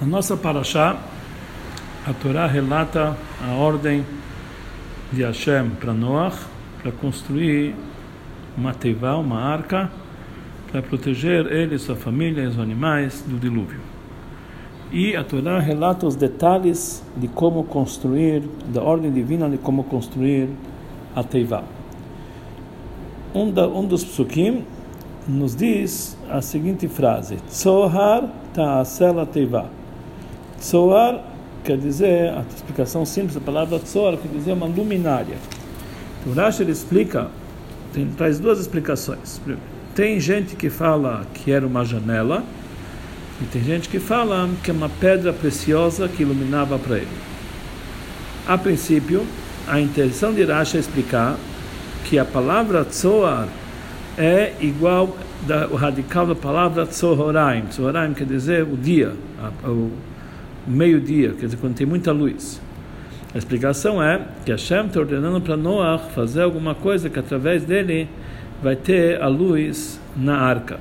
Na nossa paraxá, a Torá relata a ordem de Hashem para Noach para construir uma teivá, uma arca, para proteger ele, sua família e os animais do dilúvio. E a Torá relata os detalhes de como construir, da ordem divina de como construir a teivá. Um, da, um dos psukim nos diz a seguinte frase: Tzohar ta'asela teivá Tzoar quer dizer, a explicação simples da palavra Tzoar quer dizer uma luminária. O Rashi ele explica, tem, traz duas explicações. Tem gente que fala que era uma janela, e tem gente que fala que é uma pedra preciosa que iluminava para ele. A princípio, a intenção de Rashi é explicar que a palavra Tzoar é igual da, o radical da palavra Tzohoraim. Tzohoraim quer dizer o dia, o meio-dia, quer dizer, quando tem muita luz. A explicação é que Hashem está ordenando para Noah fazer alguma coisa que através dele vai ter a luz na arca.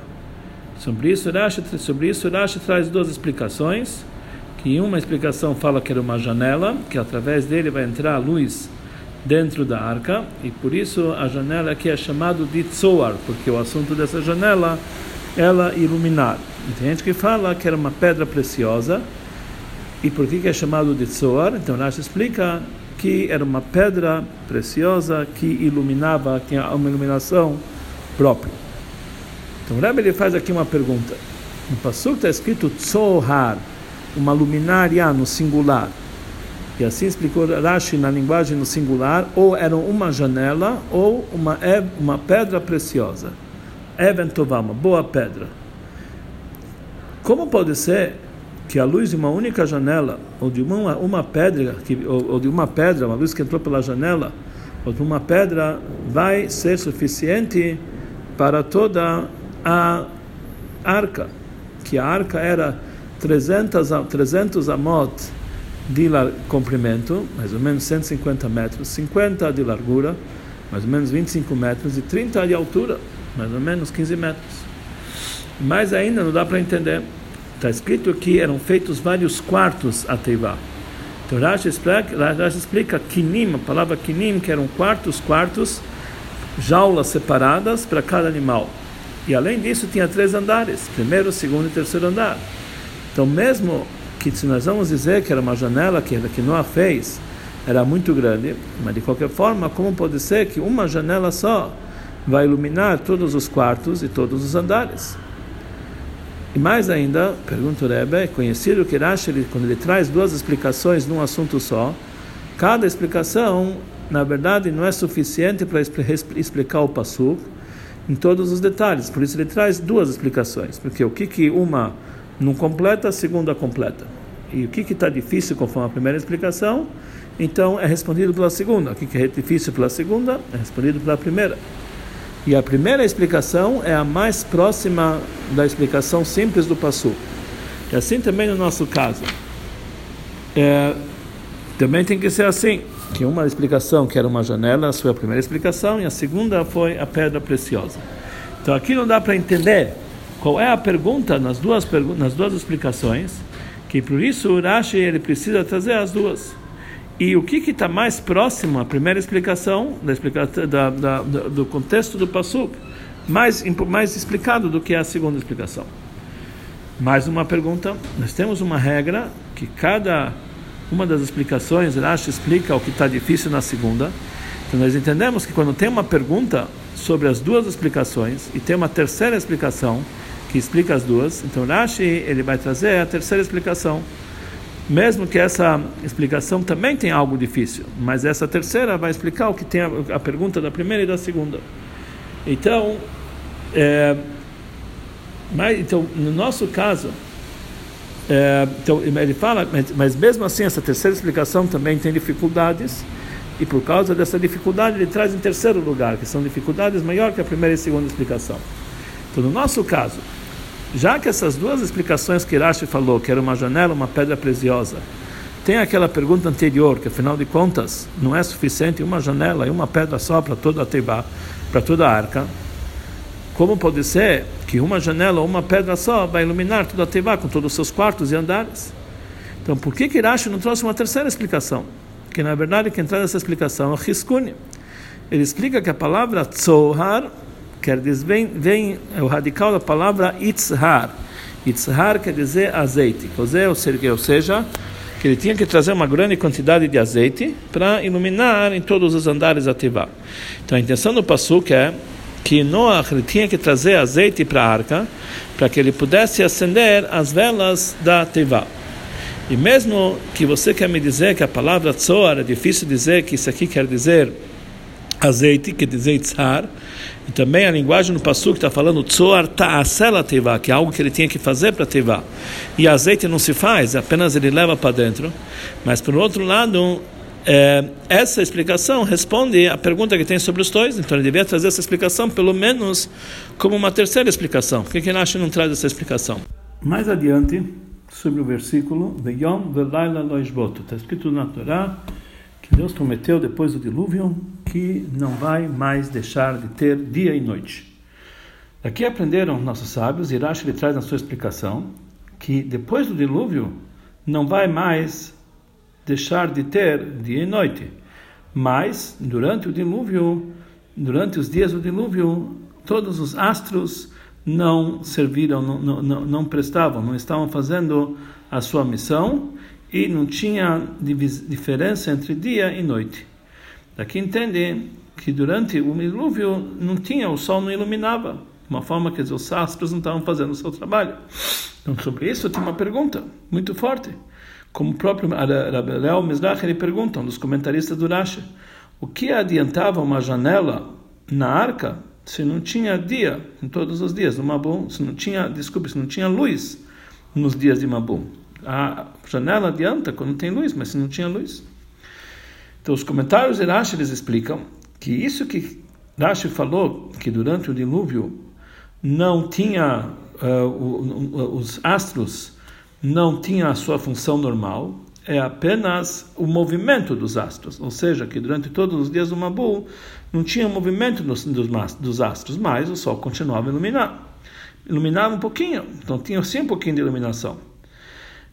Sobre isso, Rashi, sobre isso, Rashi traz duas explicações. Que uma explicação fala que era uma janela, que através dele vai entrar a luz dentro da arca, e por isso a janela aqui é chamada de Tzoar, porque o assunto dessa janela ela iluminar. E tem gente que fala que era uma pedra preciosa, e por que, é chamado de Tzoar? Então Rashi explica que era uma pedra preciosa que iluminava, tinha uma iluminação própria. Então o Rebbe ele faz aqui uma pergunta. No Passuk está escrito Tzohar, uma luminária no singular. E assim explicou Rashi na linguagem no singular, ou era uma janela ou uma, uma pedra preciosa. Eventová, uma boa pedra. Como pode ser que a luz de uma única janela ou de uma, uma pedra que, ou, ou, de uma pedra uma luz que entrou pela janela ou de uma pedra vai ser suficiente para toda a arca que a arca era 300 300 amot de comprimento mais ou menos 150 metros 50 de largura mais ou menos 25 metros e 30 de altura mais ou menos 15 metros. Mais ainda não dá para entender Está escrito que eram feitos vários quartos a Teivá. Então Rashi explica, explica kinim, a palavra kinim, que eram quartos, quartos, jaulas separadas para cada animal. E além disso tinha três andares, primeiro, segundo e terceiro andar. Então mesmo que se nós vamos dizer que era uma janela que, que Noah fez, era muito grande, mas de qualquer forma, como pode ser que uma janela só vai iluminar todos os quartos e todos os andares? E mais ainda, pergunta o Rebbe, é conhecido que Rashi, ele, quando ele traz duas explicações num assunto só, cada explicação, na verdade, não é suficiente para explicar o Passuk em todos os detalhes. Por isso ele traz duas explicações. Porque o que, que uma não completa, a segunda completa. E o que está difícil conforme a primeira explicação, então é respondido pela segunda. O que, que é difícil pela segunda, é respondido pela primeira. E a primeira explicação é a mais próxima da explicação simples do Passu. E assim também no nosso caso. É, também tem que ser assim, que uma explicação que era uma janela foi a primeira explicação e a segunda foi a pedra preciosa. Então aqui não dá para entender qual é a pergunta nas duas, nas duas explicações, que por isso o Rashi ele precisa trazer as duas. E o que está mais próximo à primeira explicação, da explicação da, da, do contexto do Passuk, mais, mais explicado do que a segunda explicação. Mais uma pergunta. Nós temos uma regra que cada uma das explicações, Rashi explica o que está difícil na segunda. Então nós entendemos que quando tem uma pergunta sobre as duas explicações e tem uma terceira explicação que explica as duas, então Rashi ele vai trazer a terceira explicação mesmo que essa explicação também tenha algo difícil, mas essa terceira vai explicar o que tem a, a pergunta da primeira e da segunda. Então, é, mas, então no nosso caso, é, então, ele fala, mas, mas mesmo assim essa terceira explicação também tem dificuldades e por causa dessa dificuldade ele traz em terceiro lugar, que são dificuldades maior que a primeira e segunda explicação. Então, no nosso caso, já que essas duas explicações que Rashi falou, que era uma janela, uma pedra preciosa, tem aquela pergunta anterior, que afinal de contas não é suficiente uma janela e uma pedra só para toda a Teibá, para toda a arca. Como pode ser que uma janela ou uma pedra só vai iluminar toda a Teibá com todos os seus quartos e andares? Então, por que que Rashi não trouxe uma terceira explicação? Que na verdade quem traz essa explicação é Hiskuni. Ele explica que a palavra Tzohar quer dizer, vem, vem é o radical da palavra Itzhar. Itzhar quer dizer azeite, ou seja, que ele tinha que trazer uma grande quantidade de azeite para iluminar em todos os andares da Tivá. Então a intenção do Passuk é que Noach ele tinha que trazer azeite para a arca para que ele pudesse acender as velas da Tivá. E mesmo que você quer me dizer que a palavra Tzoar é difícil dizer que isso aqui quer dizer azeite, quer dizer tzar, e também a linguagem no Passu que está falando Tzoar ta'asela teva, que é algo que ele tinha que fazer para teva. E azeite não se faz, apenas ele leva para dentro. Mas por outro lado, é, essa explicação responde à pergunta que tem sobre os dois. Então ele devia trazer essa explicação, pelo menos, como uma terceira explicação. Por que, que ele acha que não traz essa explicação? Mais adiante, sobre o versículo Veyom velaila loishbotu. Está escrito na Torá que Deus prometeu depois do dilúvio que não vai mais deixar de ter dia e noite. Daqui aprenderam nossos sábios, Irash ele traz na sua explicação, que depois do dilúvio não vai mais deixar de ter dia e noite. Mas, durante o dilúvio, durante os dias do dilúvio, todos os astros não serviram, não, não, não prestavam, não estavam fazendo a sua missão e não tinha diferença entre dia e noite. Daqui entende que durante o dilúvio não tinha, o sol não iluminava, uma forma que os astros não estavam fazendo o seu trabalho. Então, sobre isso, tem uma pergunta muito forte. Como o próprio Rabelel Mizrach ele pergunta, um dos comentaristas do Rashi, o que adiantava uma janela na arca se não tinha dia em todos os dias no Mabum, se não tinha, desculpe, se não tinha luz nos dias de Mabum? A janela adianta quando tem luz, mas se não tinha luz. Então os comentários de Rashi eles explicam que isso que Rashi falou que durante o dilúvio não tinha uh, os astros não tinha a sua função normal, é apenas o movimento dos astros, ou seja, que durante todos os dias do Mabu não tinha movimento dos, dos, astros, mas o Sol continuava a iluminar. Iluminava um pouquinho, então tinha sim um pouquinho de iluminação.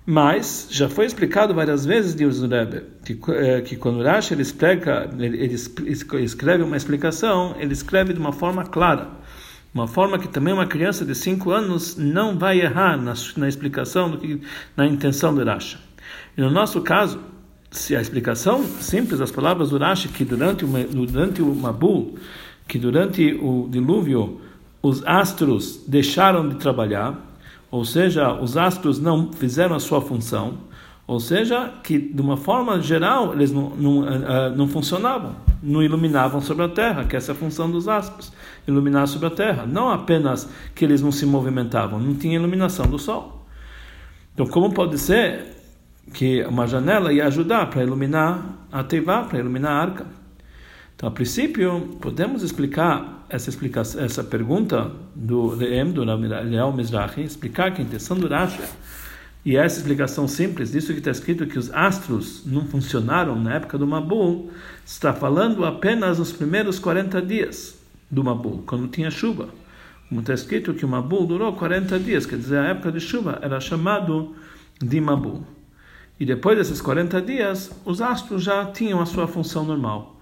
Mas já foi explicado várias vezes, o Rebbe, que, é, que quando Rashi ele, explica, ele, ele escreve uma explicação, ele escreve de uma forma clara. Uma forma que também uma criança de 5 anos não vai errar na, na explicação, do que, na intenção do Rashi. E no nosso caso, se a explicação simples das palavras do Rashi, que durante o, durante o Mabul, que durante o dilúvio, os astros deixaram de trabalhar, ou seja, os astros não fizeram a sua função, ou seja, que de uma forma geral eles não, não, uh, não funcionavam, não iluminavam sobre a terra, que essa é a função dos astros, iluminar sobre a terra. Não apenas que eles não se movimentavam, não tinha iluminação do sol. Então, como pode ser que uma janela ia ajudar para iluminar a Tevá, para iluminar a arca? Então, a princípio, podemos explicar essa, explicação, essa pergunta do Reem, do Leal Mizrahi, explicar que a intenção do Rashi, e essa explicação simples disso que está escrito que os astros não funcionaram na época do Mabul, está falando apenas nos primeiros 40 dias do Mabul, quando tinha chuva. Como está escrito que o Mabul durou 40 dias, quer dizer, a época de chuva era chamado de Mabul. E depois desses 40 dias, os astros já tinham a sua função normal.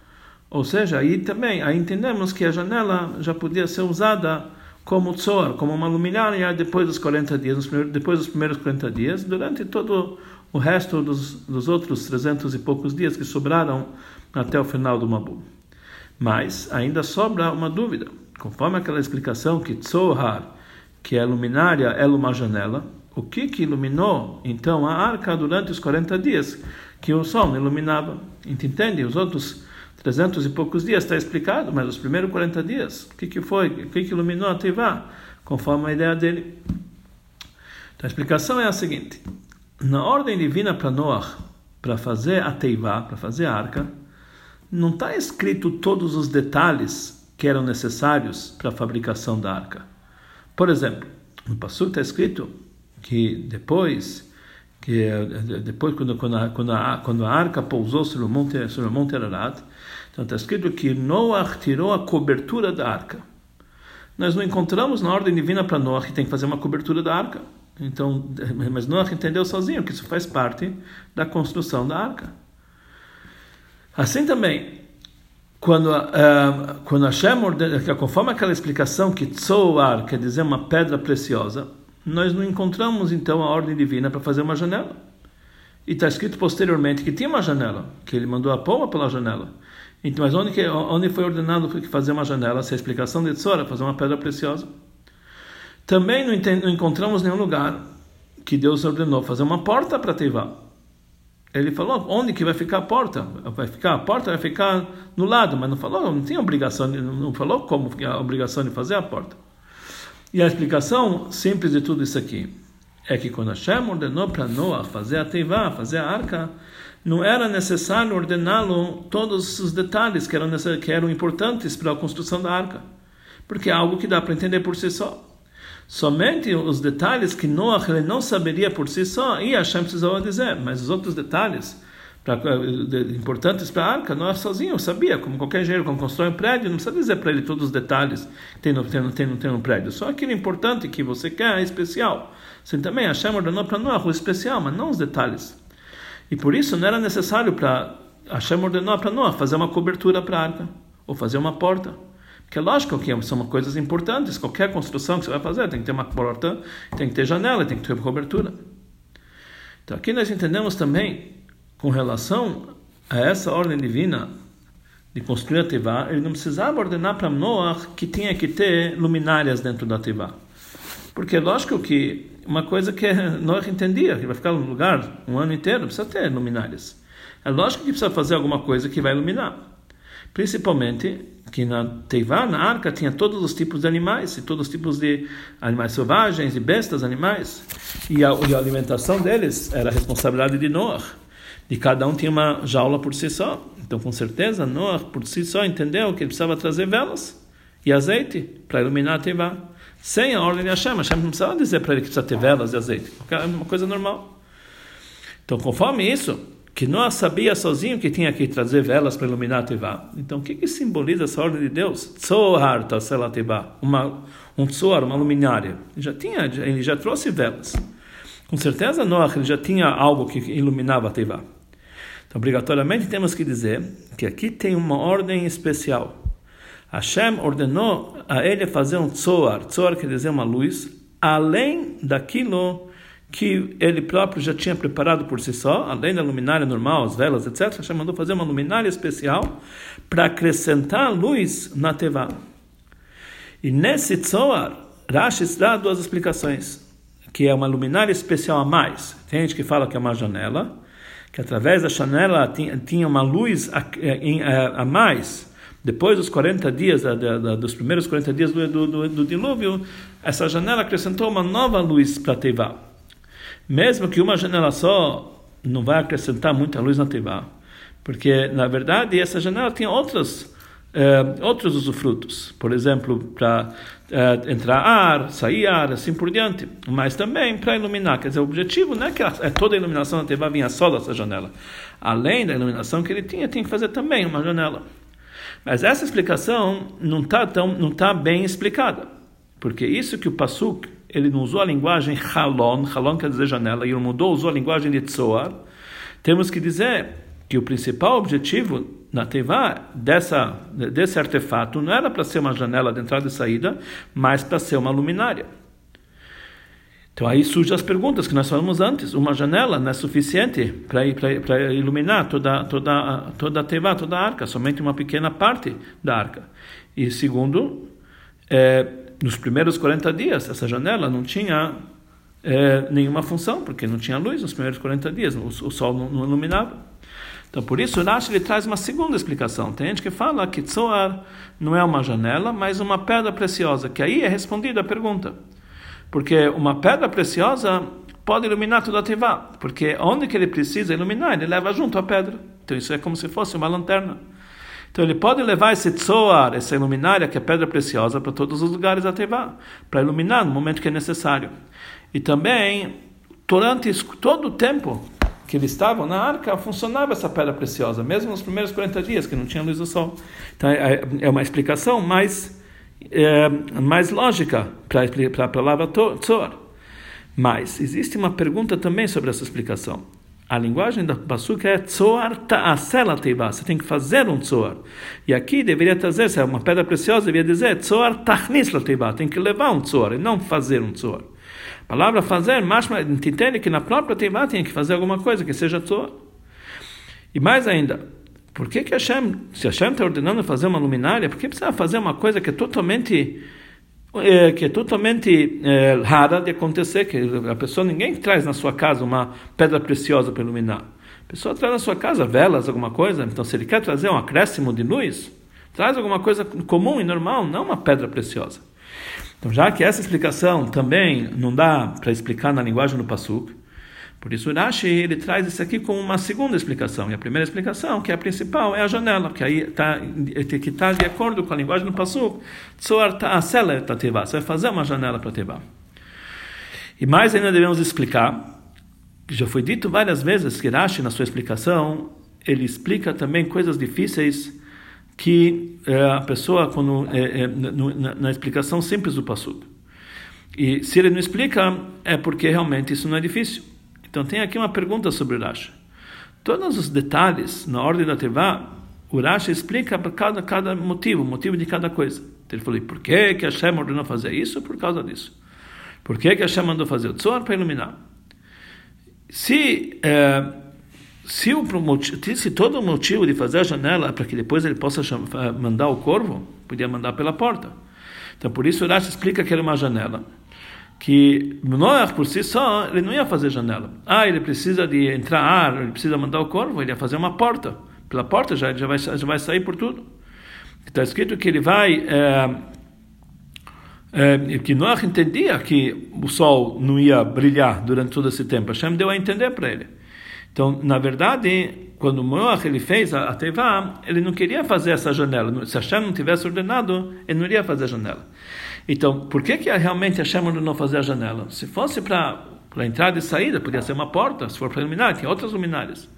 Ou seja, aí também aí entendemos que a janela já podia ser usada como tzor, como uma luminária depois dos 40 dias, depois dos primeiros 40 dias, durante todo o resto dos, dos outros 300 e poucos dias que sobraram até o final do Mabu. Mas ainda sobra uma dúvida. Conforme aquela explicação que Tzohar, que é luminária, é uma janela, o que que iluminou então a arca durante os 40 dias que o sol iluminava? Entende? Os outros 300 e poucos dias está explicado, mas os primeiros 40 dias, o que, que foi? O que, que iluminou a Teivá? Conforme a ideia dele. Então a explicação é a seguinte: na ordem divina para Noah, para fazer a Teivá, para fazer a arca, não está escrito todos os detalhes que eram necessários para a fabricação da arca. Por exemplo, no Passu está escrito que depois que depois quando quando a, quando a, quando a arca pousou sobre o monte sobre o monte Ararat, então está escrito que Noah tirou a cobertura da arca. Nós não encontramos na ordem divina para Noah que tem que fazer uma cobertura da arca. Então, mas Noah entendeu sozinho que isso faz parte da construção da arca. Assim também, quando, uh, quando Hashem ordena, conforme aquela explicação que Tzoar quer dizer uma pedra preciosa, nós não encontramos então a ordem divina para fazer uma janela. E está escrito posteriormente que tinha uma janela, que ele mandou a poma pela janela. Então, mas onde, que, onde foi ordenado fazer uma janela? Se a explicação de Tzora, fazer uma pedra preciosa. Também não, não encontramos nenhum lugar que Deus ordenou fazer uma porta para Teivá. Ele falou onde que vai ficar a porta? Vai ficar a porta vai ficar no lado, mas não falou, não tinha obrigação, não falou como a obrigação de fazer a porta. E a explicação simples de tudo isso aqui é que quando Hashem ordenou para Noah fazer a Teivá, fazer a arca, não era necessário ordená-lo todos os detalhes que eram, que eram importantes para a construção da arca, porque é algo que dá para entender por si só. Somente os detalhes que Noah ele não saberia por si só, e Hashem precisava dizer, mas os outros detalhes pra, importantes para a arca, Noah sozinho sabia, como qualquer engenheiro, quando constrói um prédio, não precisa dizer para ele todos os detalhes que tem no, tem, tem, tem no prédio, só aquilo importante que você quer, é especial. Assim também Hashem ordenou para Noah o especial, mas não os detalhes. E por isso não era necessário para Hashem ordenou para Noah fazer uma cobertura para a arca, ou fazer uma porta. Que é lógico que são coisas importantes. Qualquer construção que você vai fazer tem que ter uma porta, tem que ter janela, tem que ter cobertura. Então aqui nós entendemos também, com relação a essa ordem divina de construir a Tevá, ele não precisava ordenar para Noah que tinha que ter luminárias dentro da Tevá. Porque é lógico que uma coisa que Noah entendia, que vai ficar no lugar um ano inteiro, precisa ter luminárias. É lógico que precisa fazer alguma coisa que vai iluminar. Principalmente que na Teivá, na arca, tinha todos os tipos de animais, e todos os tipos de animais selvagens, e bestas, animais. E a, e a alimentação deles era a responsabilidade de Noah. E cada um tinha uma jaula por si só. Então, com certeza, Noah, por si só, entendeu que ele precisava trazer velas e azeite para iluminar a Teivá. Sem a ordem de Hashem, Hashem não precisava dizer para ele que precisa ter velas e azeite. É uma coisa normal. Então, conforme isso, que Noah sabia sozinho que tinha que trazer velas para iluminar a Tevá. Então, o que, que simboliza essa ordem de Deus? Tzohar Tasela Tevá, um tzohar, uma luminária. Ele já tinha, ele já trouxe velas. Com certeza, Noah já tinha algo que iluminava a Tevá. Então, obrigatoriamente temos que dizer que aqui tem uma ordem especial. Hashem ordenou a ele fazer um tzohar. Tzohar quer dizer uma luz, além daquilo que ele próprio já tinha preparado por si só, além da luminária normal, as velas, etc. Hashem mandou fazer uma luminária especial para acrescentar luz na Tevá. E nesse Tzoar, Rashi dá duas explicações, que é uma luminária especial a mais. Tem gente que fala que é uma janela, que através da janela tinha, uma luz a, a, a mais, depois dos 40 dias, dos primeiros 40 dias do, do, do, dilúvio, essa janela acrescentou uma nova luz para Tevá. Mesmo que uma janela só não vai acrescentar muita luz na Tevá, porque na verdade essa janela tinha outros Uh, outros usufrutos, por exemplo, para uh, entrar ar, sair ar, assim por diante, mas também para iluminar. Quer dizer, o objetivo não é que a, é toda a iluminação da Tevá vinha só dessa janela. Além da iluminação que ele tinha, tinha que fazer também uma janela. Mas essa explicação não está não tá bem explicada, porque isso que o Pasuk ele não usou a linguagem halon, halon quer dizer janela, e ele mudou, usou a linguagem de tzoar, temos que dizer que o principal objetivo na Tevá dessa, desse artefato não era para ser uma janela de entrada e saída, mas para ser uma luminária. Então aí surgem as perguntas que nós falamos antes. Uma janela não é suficiente para iluminar toda, toda, toda a Tevá, toda a arca, somente uma pequena parte da arca. E segundo, é, nos primeiros 40 dias, essa janela não tinha é, nenhuma função, porque não tinha luz nos primeiros 40 dias, o, o sol não, não, iluminava. Então, por isso, Rashi ele traz uma segunda explicação. Tem gente que fala que Tzoar não é uma janela, mas uma pedra preciosa, que aí é respondida a pergunta. Porque uma pedra preciosa pode iluminar toda a Tivá, porque onde que ele precisa iluminar, ele leva junto a pedra. Então, isso é como se fosse uma lanterna. Então ele pode levar esse tzoar, essa luminária, que é pedra preciosa, para todos os lugares da Tevá, para iluminar no momento que é necessário. E também, durante todo o tempo que eles estavam na arca, funcionava essa pedra preciosa, mesmo nos primeiros 40 dias, que não tinha luz do sol. Então é, é uma explicação mais, é, mais lógica para a palavra tzoar. Mas existe uma pergunta também sobre essa explicação. A linguagem da Pasuk é Tzoar ta'asela teiva. Você tem que fazer um Tzoar. E aqui deveria trazer, se é uma pedra preciosa, deveria dizer Tzoar tachnis la teiva. Tem que levar um Tzoar e não fazer um Tzoar. A palavra fazer, mas entende que na própria teiva tem que fazer alguma coisa que seja Tzoar. E mais ainda, por que que Hashem, se Hashem está ordenando fazer uma luminária, por que precisa fazer uma coisa que é totalmente é, que é totalmente é, rara de acontecer, que a pessoa, ninguém traz na sua casa uma pedra preciosa para iluminar. A pessoa traz na sua casa velas, alguma coisa, então se ele quer trazer um acréscimo de luz, traz alguma coisa comum e normal, não uma pedra preciosa. Então, já que essa explicação também não dá para explicar na linguagem do Pasuk, por isso Rashi ele traz isso aqui como uma segunda explicação. E a primeira explicação, que é a principal, é a janela, que aí está que tá de acordo com a linguagem do Pasuk. Você vai fazer uma janela para Teva. E mais ainda devemos explicar, já foi dito várias vezes que Rashi, na sua explicação, ele explica também coisas difíceis que é, a pessoa, quando, é, é, na, na explicação simples do Pasuk. E se ele não explica, é porque realmente isso não é difícil. Então tem aqui uma pergunta sobre Rashi. Todos os detalhes na ordem da Tevá, o Rashi explica para cada, cada motivo, motivo de cada coisa. Então ele falou, por que, que Hashem ordenou fazer isso? Por causa disso. Por que, que Hashem mandou fazer o Tzor para iluminar? Se, é, se, o, se todo o motivo de fazer a janela é para que depois ele possa chamar, mandar o corvo, podia mandar pela porta. Então por isso o Rashi explica que era uma janela que Noach por si só ele não ia fazer janela. Ah, ele precisa de entrar ar, ele precisa mandar o corvo, ele ia fazer uma porta. Pela porta já já vai já vai sair por tudo. Está escrito que ele vai é, é, que Noach entendia que o sol não ia brilhar durante todo esse tempo. Hashem deu a entender para ele. Então, na verdade, quando Noach ele fez a, Tevá, ele não queria fazer essa janela. Se Hashem não tivesse ordenado, ele não iria fazer a janela. Então, por que, que realmente Hashem não fazer a janela? Se fosse para entrada e saída, podia ser uma porta. Se for para iluminar, tinha outras luminárias.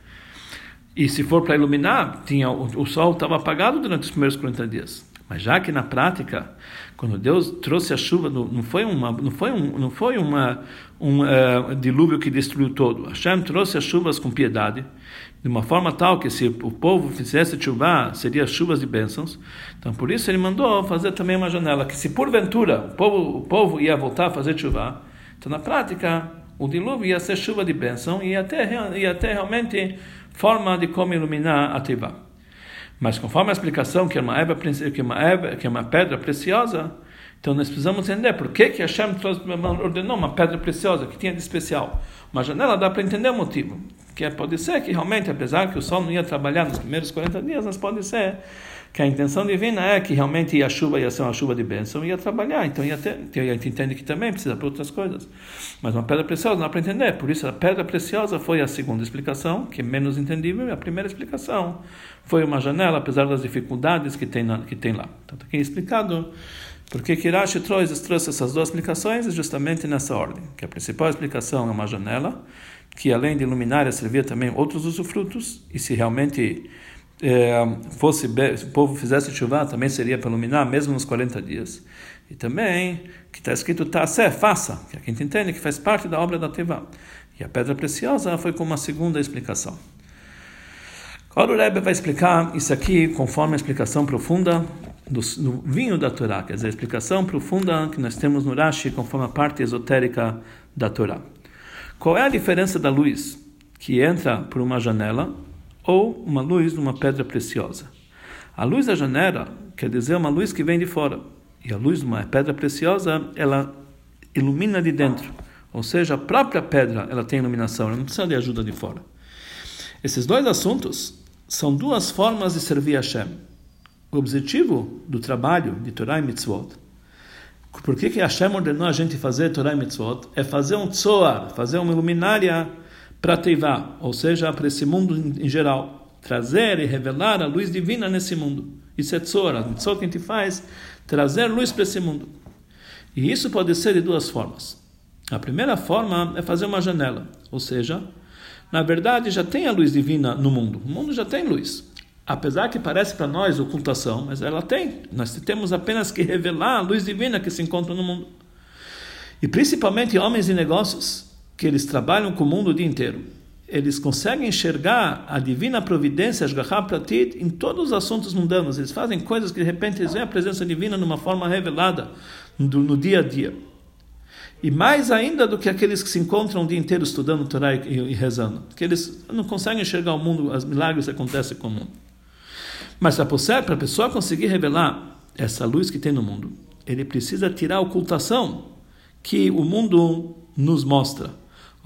E se for para iluminar, tinha o, o sol estava apagado durante os primeiros 40 dias. Mas já que na prática, quando Deus trouxe a chuva, não foi uma, não foi um, não foi uma um uh, dilúvio que destruiu todo. Hashem trouxe as chuvas com piedade de uma forma tal que se o povo fizesse chuva, seria chuvas de bênçãos. Então, por isso ele mandou fazer também uma janela, que se porventura o povo, o povo ia voltar a fazer chuva, então na prática o dilúvio ia ser chuva de bênção e até, ia ter realmente forma de como iluminar a Tivá. Mas conforme a explicação que é uma, erva, que é uma, erva, que é uma pedra preciosa, então nós precisamos entender por que, que Hashem ordenou uma pedra preciosa que tinha de especial. Uma janela dá para entender o motivo. Que é, pode ser que realmente, apesar que o sol não ia trabalhar nos primeiros 40 dias, mas pode ser que a intenção divina é que realmente a chuva ia ser uma chuva de bênção e ia trabalhar. Então ia ter, então, a gente entende que também precisa para outras não Mas uma pedra preciosa não dá para entender. Por isso a pedra preciosa foi a segunda explicação, que é menos entendível, e a primeira explicação foi uma janela, apesar das dificuldades que tem, na, que tem lá. Então está aqui explicado porque Kirashi trouxe, trouxe essas duas explicações justamente nessa ordem. Que a principal explicação é uma janela, que além de luminária servia também outros usufrutos, e se realmente é, fosse se o povo fizesse chuva, também seria para iluminar, mesmo nos 40 dias. E também, que está escrito Tassé, faça, que a gente entende que faz parte da obra da Teva. E a pedra preciosa foi como uma segunda explicação. Agora o Rebbe vai explicar isso aqui conforme a explicação profunda do, do, vinho da Torá, quer dizer, a explicação profunda que nós temos no Rashi conforme a parte esotérica da Torá. Qual é a diferença da luz que entra por uma janela ou uma luz numa pedra preciosa? A luz da janela quer dizer uma luz que vem de fora, e a luz de uma pedra preciosa, ela ilumina de dentro. Ou seja, a própria pedra ela tem iluminação, ela não precisa de ajuda de fora. Esses dois assuntos são duas formas de servir a Hashem. O objetivo do trabalho de Torah e Mitzvot, por que, que Hashem ordenou a gente fazer Torah e Mitzvot? É fazer um tzoar, fazer uma luminária para Teivá, ou seja, para esse mundo em geral. Trazer e revelar a luz divina nesse mundo. Isso é tzoar, a mitzvot que a gente faz, trazer luz para esse mundo. E isso pode ser de duas formas. A primeira forma é fazer uma janela, ou seja, na verdade já tem a luz divina no mundo. O mundo já tem luz apesar que parece para nós ocultação, mas ela tem. Nós temos apenas que revelar a luz divina que se encontra no mundo. E principalmente homens de negócios, que eles trabalham com o mundo o dia inteiro. Eles conseguem enxergar a divina providência, Ashgaha Pratit, em todos os assuntos mundanos. Eles fazem coisas que de repente eles veem a presença divina numa forma revelada no, no dia a dia. E mais ainda do que aqueles que se encontram o dia inteiro estudando Torá e, e, rezando. Porque eles não conseguem enxergar o mundo, os milagres que acontecem com o mundo. Mas para a pessoa conseguir revelar essa luz que tem no mundo, ele precisa tirar a ocultação que o mundo nos mostra.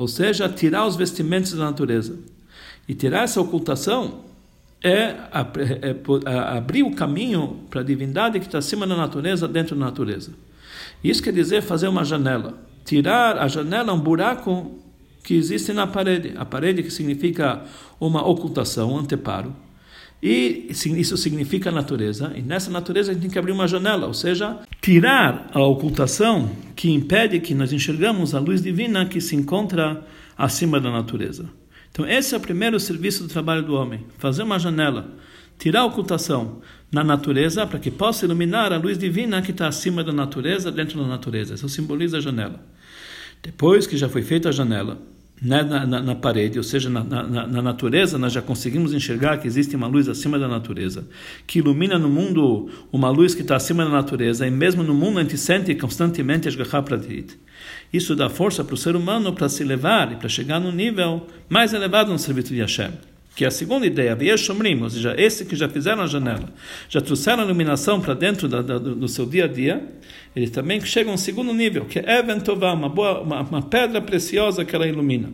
Ou seja, tirar os vestimentos da natureza. E tirar essa ocultação é, é, é abrir o caminho para a divindade que está acima da natureza, dentro da natureza. Isso quer dizer fazer uma janela. Tirar a janela, um buraco que existe na parede. A parede que significa uma ocultação, um anteparo. E isso significa natureza. E nessa natureza a gente tem que abrir uma janela, ou seja, tirar a ocultação que impede que nós enxergamos a luz divina que se encontra acima da natureza. Então esse é o primeiro serviço do trabalho do homem, fazer uma janela, tirar a ocultação na natureza para que possa iluminar a luz divina que está acima da natureza, dentro da natureza. Isso simboliza a janela. Depois que já foi feita a janela, né, na, na, na, parede, ou seja, na, na, natureza, nós já conseguimos enxergar que existe uma luz acima da natureza, que ilumina no mundo uma luz que está acima da natureza, e mesmo no mundo a gente sente constantemente a Pratit. Isso dá força para o ser humano para se elevar e para chegar no nível mais elevado no serviço de Hashem que é a segunda ideia, Vieshomrim, ou seja, esse que já fizeram a janela, já trouxeram a iluminação para dentro da, da, do seu dia a dia, eles também chegam a um segundo nível, que é Eventová, uma, boa, uma, uma pedra preciosa que ela ilumina.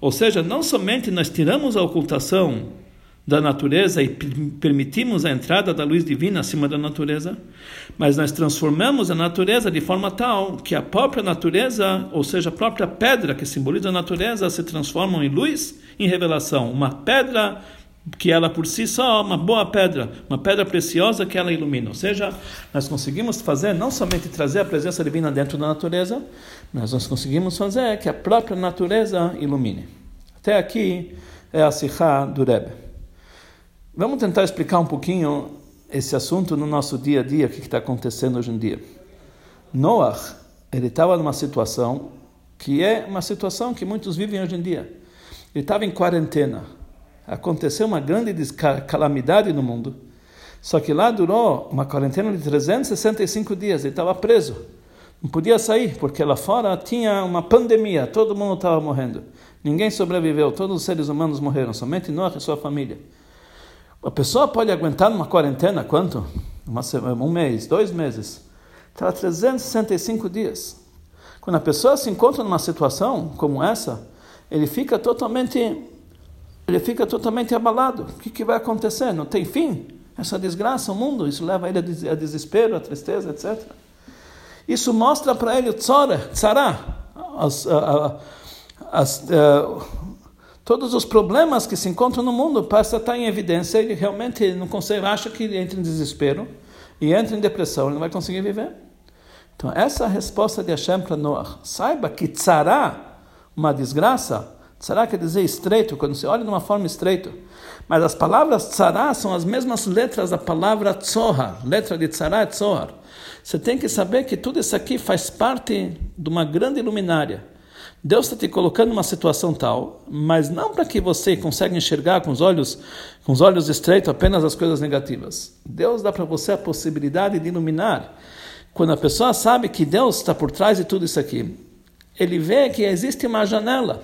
Ou seja, não somente nós tiramos a ocultação da natureza e permitimos a entrada da luz divina acima da natureza, mas nós transformamos a natureza de forma tal que a própria natureza, ou seja, a própria pedra que simboliza a natureza, se transforma em luz, em revelação. Uma pedra que ela por si só, uma boa pedra, uma pedra preciosa que ela ilumina. Ou seja, nós conseguimos fazer não somente trazer a presença divina dentro da natureza, mas nós conseguimos fazer que a própria natureza ilumine. Até aqui é a Sikha do Rebbe. Vamos tentar explicar um pouquinho esse assunto no nosso dia a dia, o que está acontecendo hoje em dia. Noah, ele estava numa situação que é uma situação que muitos vivem hoje em dia. Ele estava em quarentena. Aconteceu uma grande calamidade no mundo. Só que lá durou uma quarentena de 365 dias. Ele estava preso. Não podia sair, porque lá fora tinha uma pandemia. Todo mundo estava morrendo. Ninguém sobreviveu. Todos os seres humanos morreram. Somente Noah e sua família. A pessoa pode aguentar numa quarentena quanto? Uma semana, um mês, dois meses. Está 365 dias. Quando a pessoa se encontra numa situação como essa, ele fica totalmente, ele fica totalmente abalado. O que, que vai acontecer? Não tem fim? Essa desgraça, o mundo, isso leva ele a desespero, a tristeza, etc. Isso mostra para ele o tzara, as, as, as, todos os problemas que se encontram no mundo passa a estar em evidência e realmente não consegue, acha que ele entra em desespero e entra em depressão, ele não vai conseguir viver. Então, essa é a resposta de Hashem para Noah. Saiba que tzara, uma desgraça, tzara quer dizer estreito, quando você olha de uma forma estreita. Mas as palavras tzara são as mesmas letras da palavra tzohar. Letra de tzara é tzohar. Você tem que saber que tudo isso aqui faz parte de uma grande luminária. Deus está te colocando numa situação tal, mas não para que você consiga enxergar com os olhos, com os olhos estreitos apenas as coisas negativas. Deus dá para você a possibilidade de iluminar. Quando a pessoa sabe que Deus está por trás de tudo isso aqui, ele vê que existe uma janela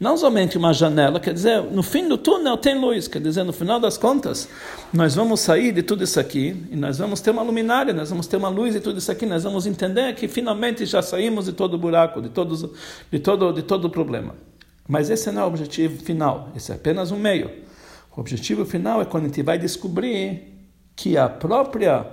não somente uma janela, quer dizer, no fim do túnel tem luz, quer dizer, no final das contas, nós vamos sair de tudo isso aqui e nós vamos ter uma luminária, nós vamos ter uma luz de tudo isso aqui, nós vamos entender que finalmente já saímos de todo o buraco, de, todos, de, todo, de todo o problema. Mas esse não é o objetivo final, esse é apenas um meio. O objetivo final é quando a gente vai descobrir que a própria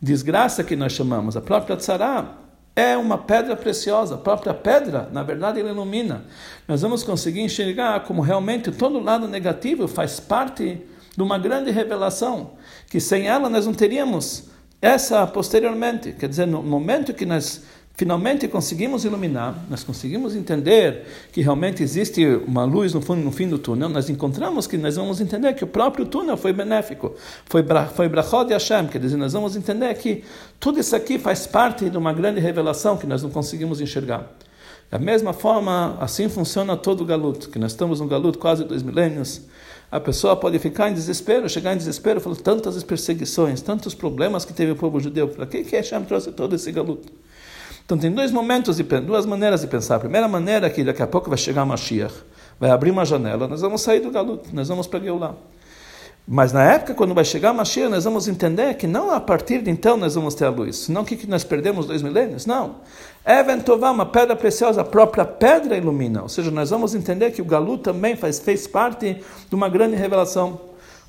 desgraça que nós chamamos, a própria tzara, é uma pedra preciosa. A própria pedra, na verdade, ela ilumina. Nós vamos conseguir enxergar como realmente todo lado negativo faz parte de uma grande revelação, que sem ela nós não teríamos essa posteriormente. Quer dizer, no momento que nós finalmente conseguimos iluminar, nós conseguimos entender que realmente existe uma luz no, fundo, no fim do túnel, nós encontramos que nós vamos entender que o próprio túnel foi benéfico, foi, foi brachot de Hashem, quer dizer, nós vamos entender que tudo isso aqui faz parte de uma grande revelação que nós não conseguimos enxergar. Da mesma forma, assim funciona todo o galuto, que nós estamos no galuto quase dois milênios, a pessoa pode ficar em desespero, chegar em desespero, falando tantas perseguições, tantos problemas que teve o povo judeu. Para que que Hashem trouxe todo esse galuto? Então tem dois momentos, de, duas maneiras de pensar. A primeira maneira é que daqui a pouco vai chegar Mashiach, vai abrir uma janela, nós vamos sair do galuto, nós vamos para Geulah. Mas na época, quando vai chegar Mashiach, nós vamos entender que não a partir de então nós vamos ter a luz. Senão o que, nós perdemos dois milênios? Não. Eventová, uma pedra preciosa, a própria pedra ilumina. Ou seja, nós vamos entender que o Galu também faz, fez parte de uma grande revelação.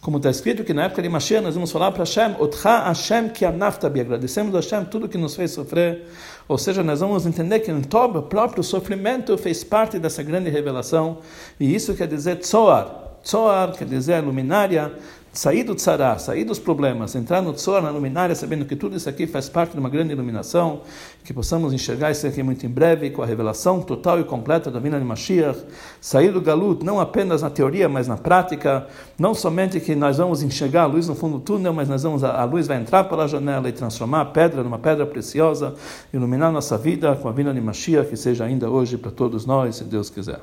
Como está escrito que na época de Mashiach nós vamos falar para Hashem, Otcha Hashem ki anaftabi, agradecemos a Hashem tudo que nos fez sofrer. Ou seja, nós vamos entender que o próprio sofrimento fez parte dessa grande revelação. E isso quer dizer Tzoar. Tzoar quer dizer luminária, sair do tzara, sair dos problemas, entrar no Tzoar, na luminária, sabendo que tudo isso aqui faz parte de uma grande iluminação, que possamos enxergar isso aqui muito em breve, com a revelação total e completa da vinda de Mashiach, sair do galut, não apenas na teoria, mas na prática, não somente que nós vamos enxergar a luz no fundo do túnel, mas nós vamos, a luz vai entrar pela janela e transformar a pedra numa pedra preciosa, iluminar nossa vida com a vinda de Mashiach, que seja ainda hoje para todos nós, se Deus quiser.